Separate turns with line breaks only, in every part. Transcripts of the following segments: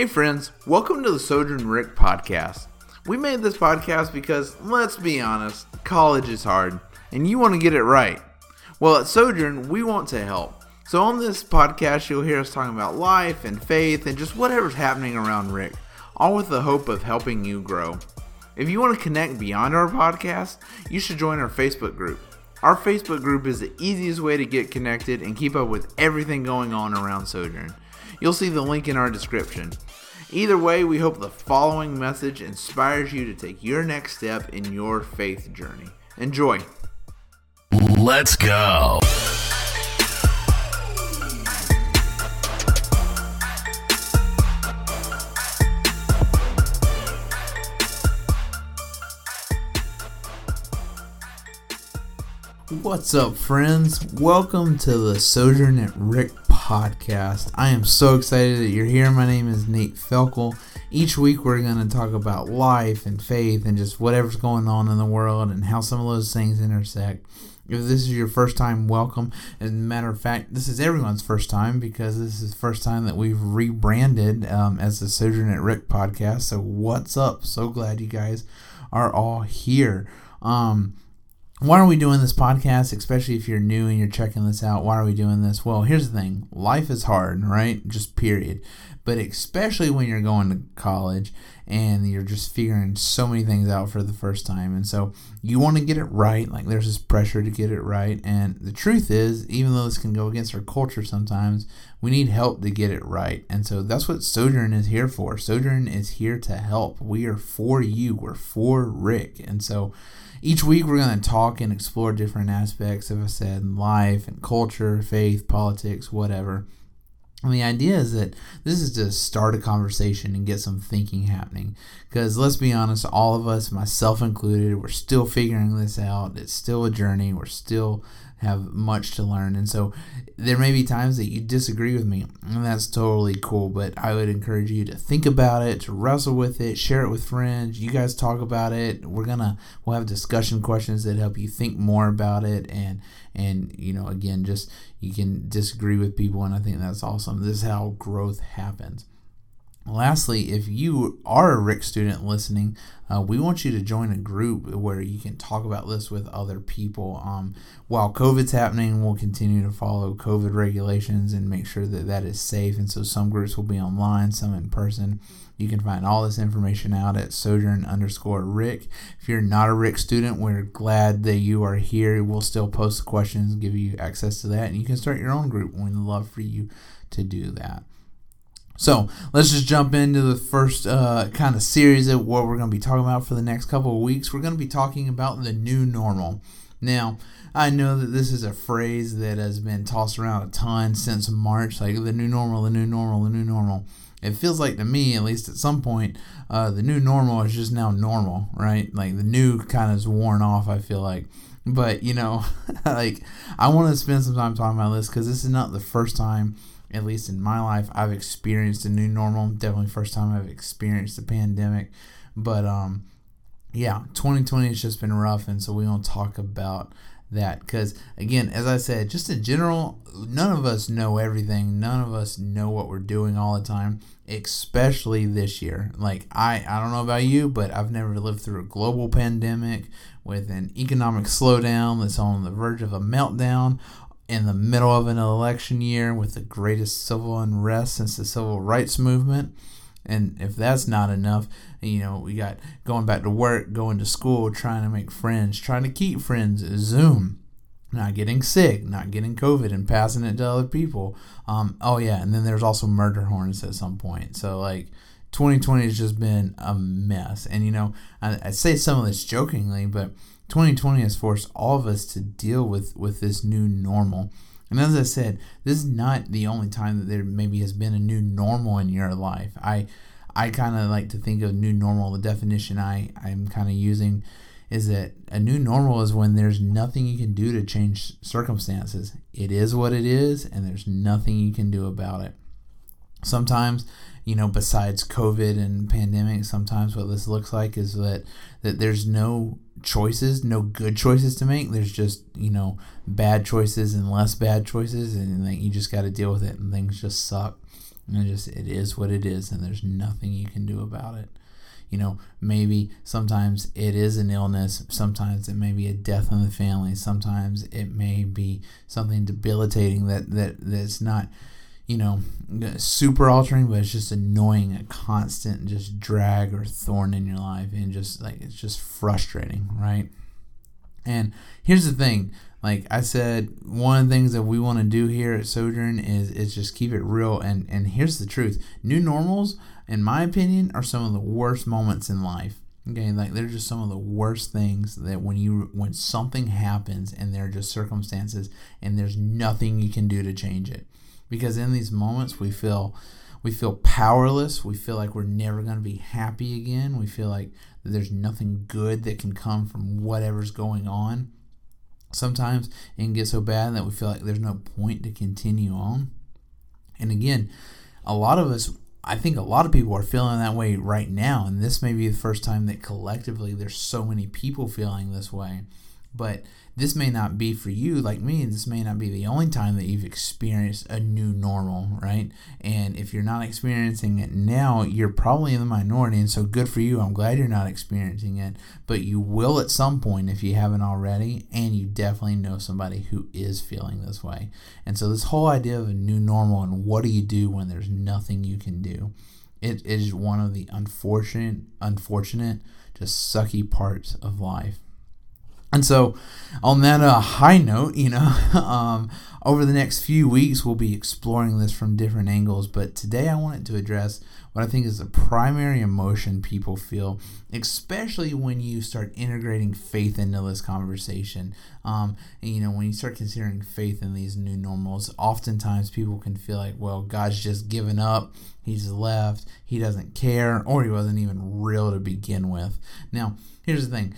Hey, friends, welcome to the Sojourn Rick podcast. We made this podcast because, let's be honest, college is hard and you want to get it right. Well, at Sojourn, we want to help. So, on this podcast, you'll hear us talking about life and faith and just whatever's happening around Rick, all with the hope of helping you grow. If you want to connect beyond our podcast, you should join our Facebook group. Our Facebook group is the easiest way to get connected and keep up with everything going on around Sojourn. You'll see the link in our description. Either way, we hope the following message inspires you to take your next step in your faith journey. Enjoy.
Let's go.
What's up, friends? Welcome to the Sojourn at Rick podcast. I am so excited that you're here. My name is Nate Felkel. Each week, we're going to talk about life and faith and just whatever's going on in the world and how some of those things intersect. If this is your first time, welcome. As a matter of fact, this is everyone's first time because this is the first time that we've rebranded um, as the Sojourn at Rick podcast. So, what's up? So glad you guys are all here. Um, why are we doing this podcast, especially if you're new and you're checking this out? Why are we doing this? Well, here's the thing life is hard, right? Just period. But especially when you're going to college and you're just figuring so many things out for the first time. And so you want to get it right. Like there's this pressure to get it right. And the truth is, even though this can go against our culture sometimes, we need help to get it right. And so that's what Sojourn is here for. Sojourn is here to help. We are for you, we're for Rick. And so, each week, we're going to talk and explore different aspects, of I said, life and culture, faith, politics, whatever. And the idea is that this is to start a conversation and get some thinking happening. Because let's be honest, all of us, myself included, we're still figuring this out. It's still a journey. We're still have much to learn. And so there may be times that you disagree with me, and that's totally cool. But I would encourage you to think about it, to wrestle with it, share it with friends. You guys talk about it. We're gonna we'll have discussion questions that help you think more about it and and you know again just you can disagree with people and I think that's awesome. This is how growth happens. Lastly, if you are a Rick student listening, uh, we want you to join a group where you can talk about this with other people. Um, while COVID's happening, we'll continue to follow COVID regulations and make sure that that is safe. And so some groups will be online, some in person. You can find all this information out at sojourn underscore Rick. If you're not a Rick student, we're glad that you are here. We'll still post questions, give you access to that, and you can start your own group. We'd love for you to do that. So let's just jump into the first uh, kind of series of what we're going to be talking about for the next couple of weeks. We're going to be talking about the new normal. Now, I know that this is a phrase that has been tossed around a ton since March, like the new normal, the new normal, the new normal. It feels like to me, at least at some point, uh, the new normal is just now normal, right? Like the new kind of is worn off, I feel like. But, you know, like I want to spend some time talking about this because this is not the first time at least in my life, I've experienced a new normal. Definitely first time I've experienced a pandemic. But um, yeah, 2020 has just been rough, and so we don't talk about that because again, as I said, just in general, none of us know everything. None of us know what we're doing all the time, especially this year. Like I, I don't know about you, but I've never lived through a global pandemic with an economic slowdown that's on the verge of a meltdown in the middle of an election year with the greatest civil unrest since the civil rights movement. And if that's not enough, you know, we got going back to work, going to school, trying to make friends, trying to keep friends, Zoom, not getting sick, not getting COVID and passing it to other people. Um, oh, yeah. And then there's also murder hornets at some point. So, like, 2020 has just been a mess. And, you know, I, I say some of this jokingly, but 2020 has forced all of us to deal with with this new normal. And as I said, this is not the only time that there maybe has been a new normal in your life. I I kind of like to think of new normal. The definition I I'm kind of using is that a new normal is when there's nothing you can do to change circumstances. It is what it is, and there's nothing you can do about it. Sometimes you know, besides COVID and pandemic, sometimes what this looks like is that that there's no choices, no good choices to make. There's just you know bad choices and less bad choices, and you just got to deal with it, and things just suck. And it just it is what it is and there's nothing you can do about it. You know, maybe sometimes it is an illness, sometimes it may be a death in the family, sometimes it may be something debilitating that, that that's not you know, super altering, but it's just annoying, a constant just drag or thorn in your life, and just like it's just frustrating, right? And here's the thing, like I said, one of the things that we want to do here at Sojourn is is just keep it real, and and here's the truth: new normals, in my opinion, are some of the worst moments in life. Okay, like they're just some of the worst things that when you when something happens and there are just circumstances and there's nothing you can do to change it because in these moments we feel we feel powerless. We feel like we're never going to be happy again. We feel like there's nothing good that can come from whatever's going on. Sometimes it can get so bad that we feel like there's no point to continue on. And again a lot of us I think a lot of people are feeling that way right now, and this may be the first time that collectively there's so many people feeling this way. But this may not be for you like me this may not be the only time that you've experienced a new normal right? And if you're not experiencing it now you're probably in the minority and so good for you i'm glad you're not experiencing it but you will at some point if you haven't already and you definitely know somebody who is feeling this way. And so this whole idea of a new normal and what do you do when there's nothing you can do it is one of the unfortunate unfortunate just sucky parts of life and so, on that uh, high note, you know, um, over the next few weeks, we'll be exploring this from different angles. But today, I wanted to address what I think is the primary emotion people feel, especially when you start integrating faith into this conversation. Um, and, you know, when you start considering faith in these new normals, oftentimes people can feel like, well, God's just given up, He's left, He doesn't care, or He wasn't even real to begin with. Now, here's the thing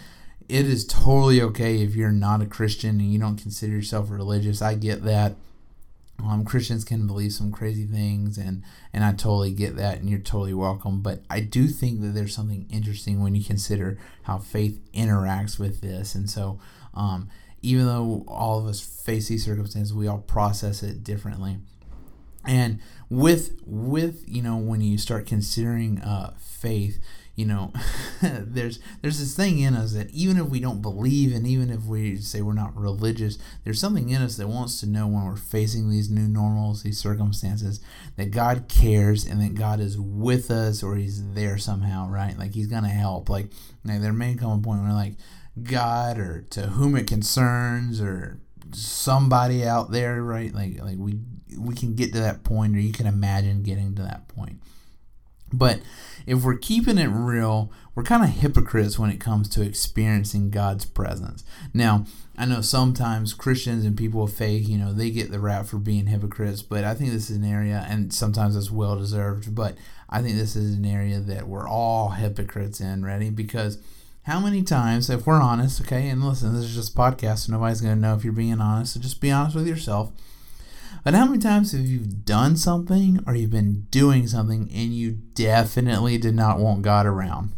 it is totally okay if you're not a Christian and you don't consider yourself religious. I get that. Um, Christians can believe some crazy things, and and I totally get that, and you're totally welcome. But I do think that there's something interesting when you consider how faith interacts with this, and so um, even though all of us face these circumstances, we all process it differently. And with with you know when you start considering uh, faith, you know, there's there's this thing in us that even if we don't believe and even if we say we're not religious, there's something in us that wants to know when we're facing these new normals, these circumstances, that God cares and that God is with us or He's there somehow, right? Like He's gonna help. Like, there may come a point where like God or to whom it concerns or somebody out there, right? Like like we we can get to that point or you can imagine getting to that point. But if we're keeping it real, we're kind of hypocrites when it comes to experiencing God's presence. Now, I know sometimes Christians and people of faith, you know, they get the rap for being hypocrites, but I think this is an area, and sometimes it's well deserved, but I think this is an area that we're all hypocrites in, ready? Because how many times, if we're honest, okay, and listen, this is just podcast, so nobody's going to know if you're being honest, so just be honest with yourself but how many times have you done something or you've been doing something and you definitely did not want God around?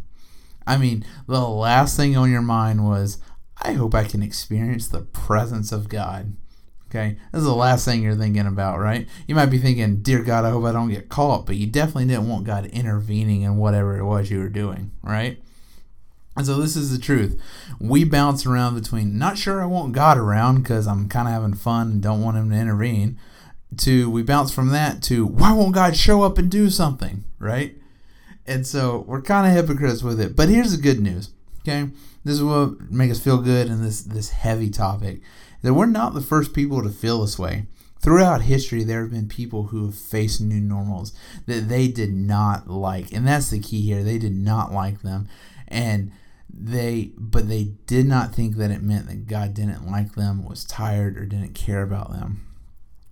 I mean, the last thing on your mind was, I hope I can experience the presence of God. Okay, this is the last thing you're thinking about, right? You might be thinking, Dear God, I hope I don't get caught, but you definitely didn't want God intervening in whatever it was you were doing, right? And so this is the truth. We bounce around between not sure I want God around because I'm kind of having fun and don't want Him to intervene, to we bounce from that to why won't God show up and do something, right? And so we're kind of hypocrites with it. But here's the good news, okay? This is what makes us feel good in this this heavy topic that we're not the first people to feel this way. Throughout history, there have been people who have faced new normals that they did not like, and that's the key here. They did not like them, and they but they did not think that it meant that God didn't like them, was tired, or didn't care about them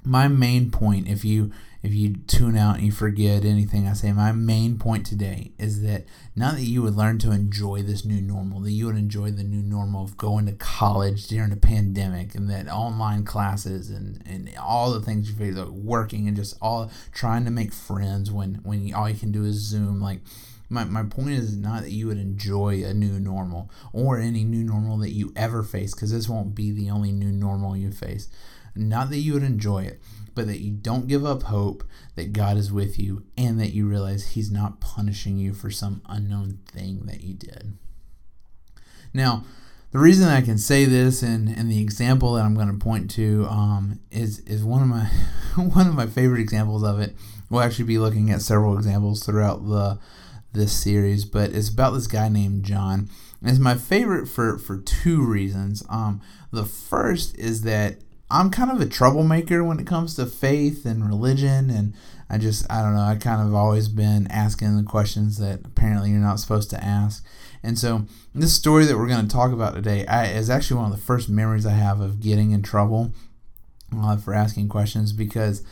my main point if you if you tune out and you forget anything I say, my main point today is that not that you would learn to enjoy this new normal, that you would enjoy the new normal of going to college during a pandemic and that online classes and, and all the things you face, like working and just all trying to make friends when, when you, all you can do is Zoom. Like, my, my point is not that you would enjoy a new normal or any new normal that you ever face, because this won't be the only new normal you face. Not that you would enjoy it, but that you don't give up hope that God is with you and that you realize He's not punishing you for some unknown thing that you did. Now, the reason I can say this and, and the example that I'm going to point to um, is is one of my one of my favorite examples of it. We'll actually be looking at several examples throughout the this series, but it's about this guy named John. And it's my favorite for for two reasons. Um, the first is that I'm kind of a troublemaker when it comes to faith and religion, and I just I don't know. I kind of always been asking the questions that apparently you're not supposed to ask. And so this story that we're going to talk about today I, is actually one of the first memories I have of getting in trouble uh, for asking questions because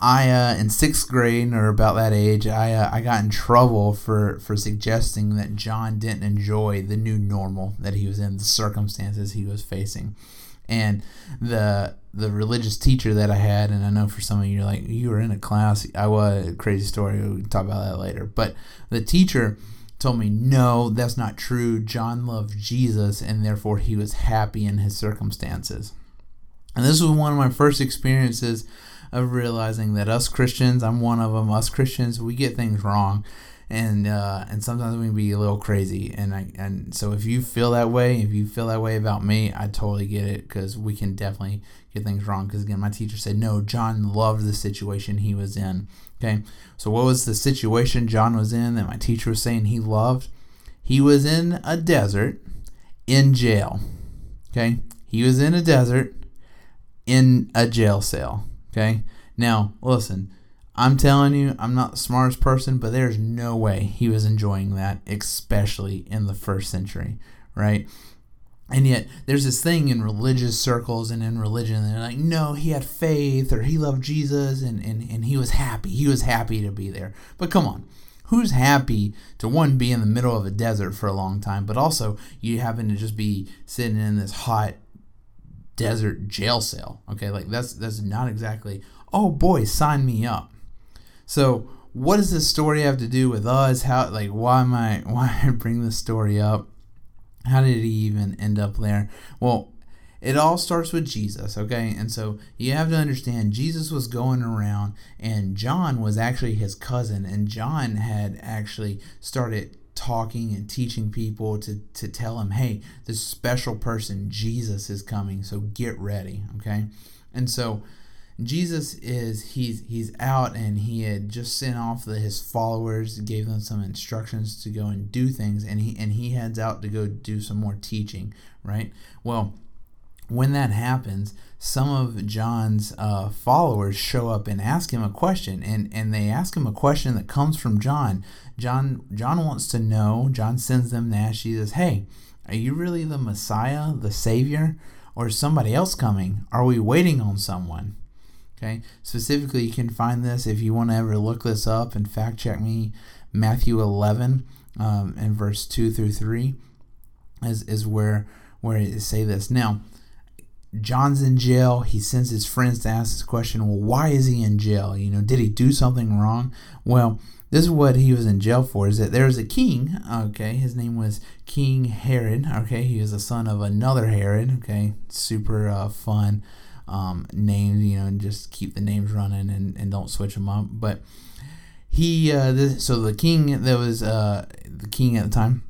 I uh, in sixth grade or about that age, I uh, I got in trouble for for suggesting that John didn't enjoy the new normal that he was in, the circumstances he was facing, and the the religious teacher that I had, and I know for some of you, like you were in a class, I was a crazy story. We can talk about that later, but the teacher told me no, that's not true. John loved Jesus, and therefore he was happy in his circumstances, and this was one of my first experiences of realizing that us Christians, I'm one of them. Us Christians, we get things wrong, and uh, and sometimes we can be a little crazy. And I and so if you feel that way, if you feel that way about me, I totally get it because we can definitely get things wrong. Because again, my teacher said no. John loved the situation he was in. Okay, so what was the situation John was in that my teacher was saying he loved? He was in a desert, in jail. Okay, he was in a desert, in a jail cell. Okay. Now, listen, I'm telling you, I'm not the smartest person, but there's no way he was enjoying that, especially in the first century, right? And yet, there's this thing in religious circles and in religion, they're like, no, he had faith or he loved Jesus and, and, and he was happy. He was happy to be there. But come on, who's happy to one, be in the middle of a desert for a long time, but also you happen to just be sitting in this hot desert jail cell. Okay, like that's that's not exactly. Oh boy, sign me up. So what does this story have to do with us? How like why am I why I bring this story up? How did he even end up there? Well, it all starts with Jesus, okay? And so you have to understand Jesus was going around and John was actually his cousin and John had actually started talking and teaching people to, to tell him, hey, this special person, Jesus, is coming, so get ready, okay? And so Jesus is he's he's out and he had just sent off the, his followers, gave them some instructions to go and do things, and he and he heads out to go do some more teaching, right? Well, when that happens, some of John's uh, followers show up and ask him a question, and, and they ask him a question that comes from John. John John wants to know. John sends them to ask Jesus, "Hey, are you really the Messiah, the Savior, or somebody else coming? Are we waiting on someone?" Okay. Specifically, you can find this if you want to ever look this up and fact check me. Matthew 11 um, and verse 2 through 3 is, is where where it say this. Now, John's in jail. He sends his friends to ask this question. Well, why is he in jail? You know, did he do something wrong? Well, this is what he was in jail for. Is that there was a king? Okay, his name was King Herod. Okay, he was the son of another Herod. Okay, super uh, fun um, names. You know, and just keep the names running and, and don't switch them up. But he, uh, this, so the king that was uh, the king at the time,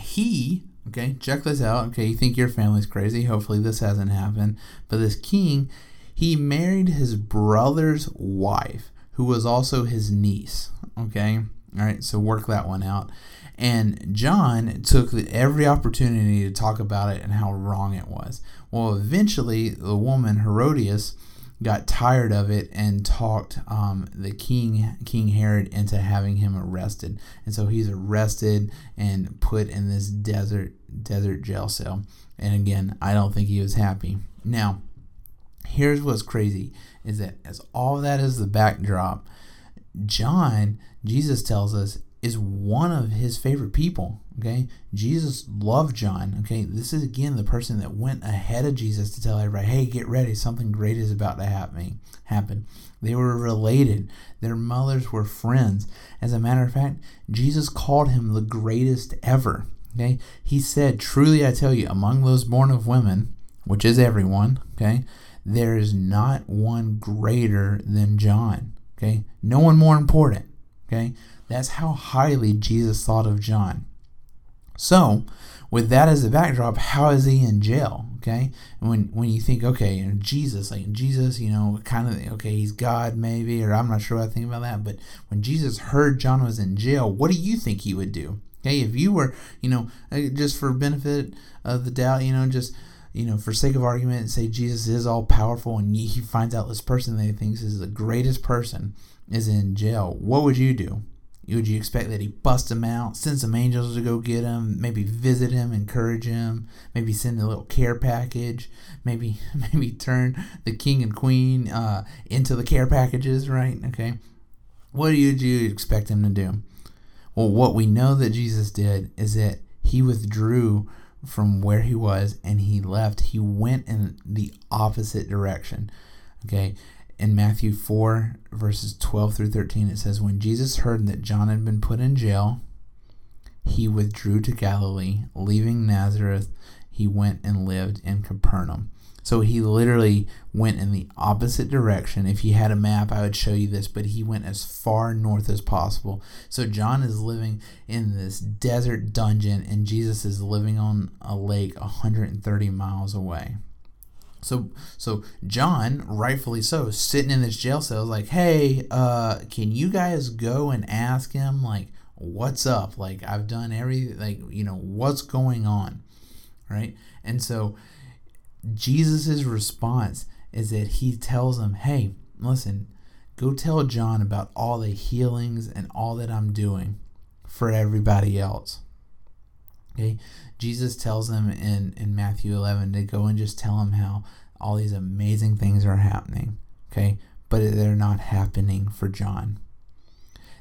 he Okay, check this out. Okay, you think your family's crazy. Hopefully, this hasn't happened. But this king, he married his brother's wife, who was also his niece. Okay, all right, so work that one out. And John took every opportunity to talk about it and how wrong it was. Well, eventually, the woman, Herodias, got tired of it and talked um, the king King Herod into having him arrested, and so he's arrested and put in this desert desert jail cell. And again, I don't think he was happy. Now, here's what's crazy: is that as all that is the backdrop, John Jesus tells us is one of his favorite people. Okay, Jesus loved John. Okay, this is again the person that went ahead of Jesus to tell everybody, "Hey, get ready! Something great is about to happen." Happen. They were related. Their mothers were friends. As a matter of fact, Jesus called him the greatest ever. Okay, he said, "Truly I tell you, among those born of women, which is everyone, okay, there is not one greater than John. Okay? No one more important. Okay? That's how highly Jesus thought of John. So, with that as a backdrop, how is he in jail? Okay, and when when you think, okay, you know, Jesus, like Jesus, you know, kind of okay, he's God maybe, or I'm not sure what I think about that. But when Jesus heard John was in jail, what do you think he would do? Okay, if you were, you know, uh, just for benefit of the doubt, you know, just you know, for sake of argument, say Jesus is all powerful, and he finds out this person that he thinks is the greatest person is in jail. What would you do? Would you expect that he bust him out, send some angels to go get him, maybe visit him, encourage him, maybe send a little care package, maybe maybe turn the king and queen uh, into the care packages, right? Okay, what do you, do you expect him to do? Well, what we know that Jesus did is that he withdrew from where he was and he left. He went in the opposite direction. Okay, in Matthew 4, verses 12 through 13, it says, When Jesus heard that John had been put in jail, he withdrew to Galilee. Leaving Nazareth, he went and lived in Capernaum. So he literally went in the opposite direction. If you had a map, I would show you this, but he went as far north as possible. So John is living in this desert dungeon, and Jesus is living on a lake 130 miles away. So so John, rightfully so, sitting in this jail cell, is like, hey, uh, can you guys go and ask him like what's up? Like I've done everything like you know what's going on, right? And so Jesus's response is that he tells him, hey, listen, go tell John about all the healings and all that I'm doing for everybody else. Okay, Jesus tells them in, in Matthew 11 to go and just tell them how all these amazing things are happening. Okay, but they're not happening for John.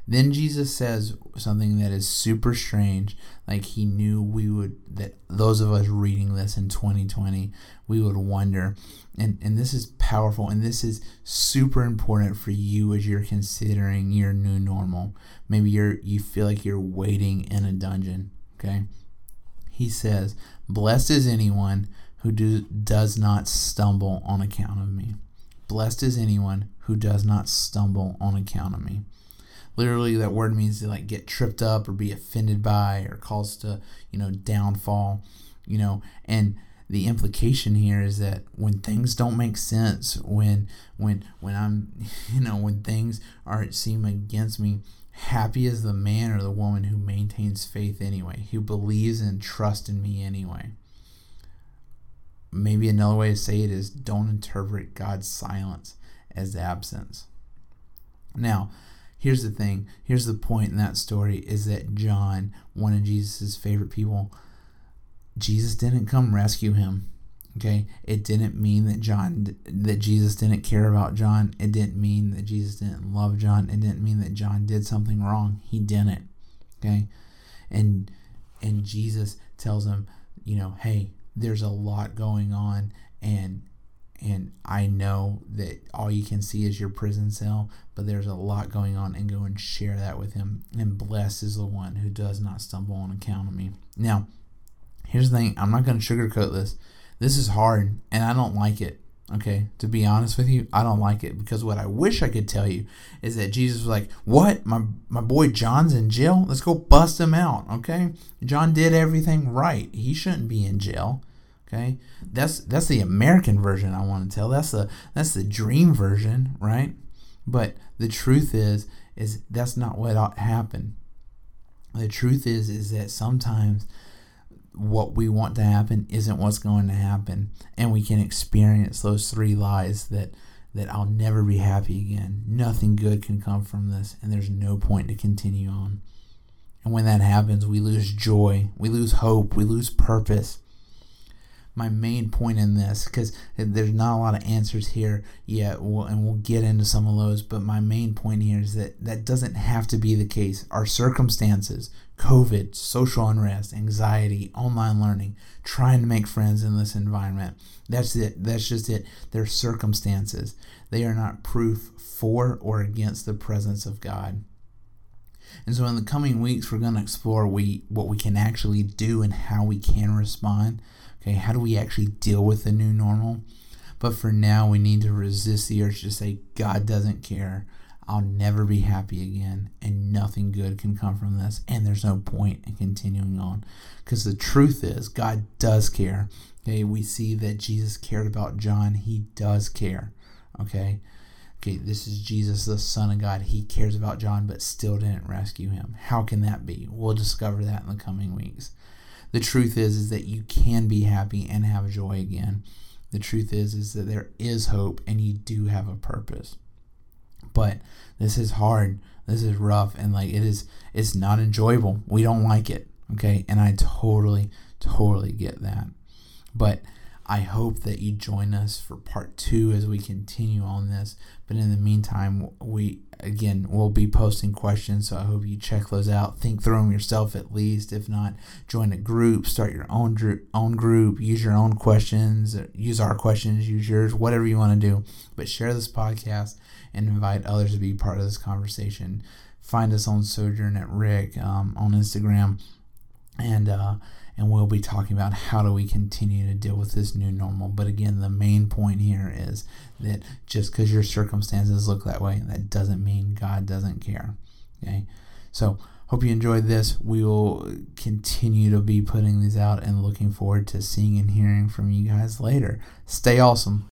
Then Jesus says something that is super strange. Like he knew we would, that those of us reading this in 2020, we would wonder. And, and this is powerful and this is super important for you as you're considering your new normal. Maybe you're, you feel like you're waiting in a dungeon. Okay he says, Blessed is anyone who do, does not stumble on account of me. Blessed is anyone who does not stumble on account of me. Literally, that word means to like get tripped up or be offended by or cause to, you know, downfall, you know, and the implication here is that when things don't make sense, when when when I'm, you know, when things are seem against me, Happy is the man or the woman who maintains faith anyway, who believes and trusts in me anyway. Maybe another way to say it is don't interpret God's silence as absence. Now, here's the thing here's the point in that story is that John, one of Jesus' favorite people, Jesus didn't come rescue him. Okay, it didn't mean that John that Jesus didn't care about John. It didn't mean that Jesus didn't love John. It didn't mean that John did something wrong. He didn't. Okay, and and Jesus tells him, you know, hey, there's a lot going on, and and I know that all you can see is your prison cell, but there's a lot going on, and go and share that with him. And blessed is the one who does not stumble on account of me. Now, here's the thing: I'm not going to sugarcoat this this is hard and I don't like it. Okay, to be honest with you, I don't like it because what I wish I could tell you is that Jesus was like, "What? My my boy John's in jail. Let's go bust him out." Okay, John did everything right. He shouldn't be in jail. Okay, that's that's the American version I want to tell. That's the that's the dream version, right? But the truth is, is that's not what happened. The truth is, is that sometimes what we want to happen isn't what's going to happen and we can experience those three lies that that I'll never be happy again. Nothing good can come from this and there's no point to continue on. And when that happens, we lose joy, we lose hope, we lose purpose my main point in this because there's not a lot of answers here yet and we'll get into some of those but my main point here is that that doesn't have to be the case our circumstances covid social unrest anxiety online learning trying to make friends in this environment. That's it. That's just it. They're circumstances. They are not proof for or against the presence of god. And so in the coming weeks we're going to explore we what we can actually do and how we can respond. Okay, how do we actually deal with the new normal? But for now, we need to resist the urge to say, God doesn't care. I'll never be happy again, and nothing good can come from this, and there's no point in continuing on. Because the truth is, God does care. Okay, we see that Jesus cared about John, He does care. Okay, okay, this is Jesus, the Son of God. He cares about John, but still didn't rescue him. How can that be? We'll discover that in the coming weeks. The truth is, is that you can be happy and have joy again. The truth is, is that there is hope and you do have a purpose. But this is hard. This is rough and like it is it's not enjoyable. We don't like it. Okay. And I totally, totally get that. But I hope that you join us for part two as we continue on this. But in the meantime, we again we'll be posting questions, so I hope you check those out. Think through them yourself at least. If not, join a group, start your own group, own group, use your own questions, use our questions, use yours, whatever you want to do. But share this podcast and invite others to be part of this conversation. Find us on Sojourn at Rick um, on Instagram, and. Uh, and we'll be talking about how do we continue to deal with this new normal. But again, the main point here is that just because your circumstances look that way, that doesn't mean God doesn't care. Okay, so hope you enjoyed this. We will continue to be putting these out and looking forward to seeing and hearing from you guys later. Stay awesome.